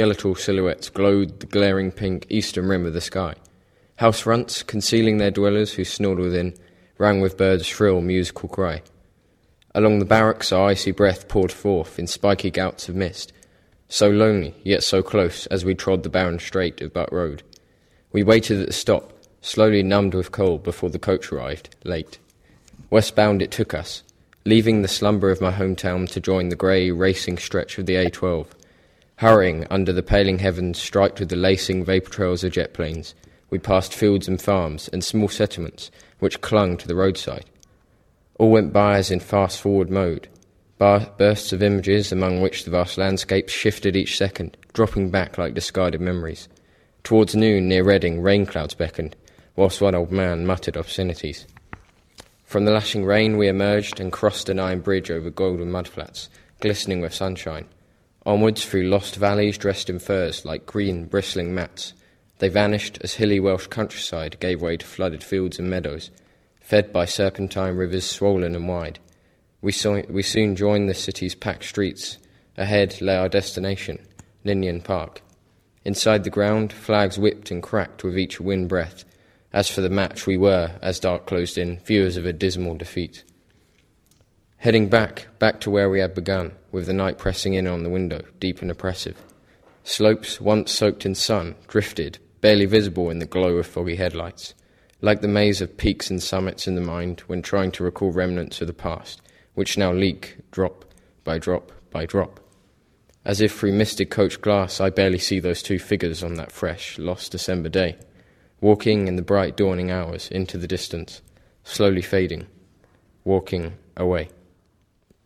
skeletal silhouettes glowed the glaring pink eastern rim of the sky. House fronts, concealing their dwellers who snored within, rang with birds' shrill musical cry. Along the barracks our icy breath poured forth in spiky gouts of mist, so lonely, yet so close as we trod the barren strait of Butt Road. We waited at the stop, slowly numbed with cold before the coach arrived, late. Westbound it took us, leaving the slumber of my hometown to join the grey, racing stretch of the A12. Hurrying under the paling heavens striped with the lacing vapour trails of jet planes, we passed fields and farms and small settlements which clung to the roadside. All went by as in fast forward mode, bar- bursts of images among which the vast landscapes shifted each second, dropping back like discarded memories. Towards noon, near Reading, rain clouds beckoned, whilst one old man muttered obscenities. From the lashing rain, we emerged and crossed an iron bridge over golden mudflats, glistening with sunshine. Onwards through lost valleys dressed in furs like green, bristling mats. They vanished as hilly Welsh countryside gave way to flooded fields and meadows, fed by serpentine rivers swollen and wide. We, saw, we soon joined the city's packed streets. Ahead lay our destination, Ninian Park. Inside the ground, flags whipped and cracked with each wind breath. As for the match, we were, as dark closed in, viewers of a dismal defeat. Heading back, back to where we had begun, with the night pressing in on the window, deep and oppressive. Slopes, once soaked in sun, drifted, barely visible in the glow of foggy headlights, like the maze of peaks and summits in the mind when trying to recall remnants of the past, which now leak, drop by drop by drop. As if through misted coach glass, I barely see those two figures on that fresh, lost December day, walking in the bright dawning hours into the distance, slowly fading, walking away.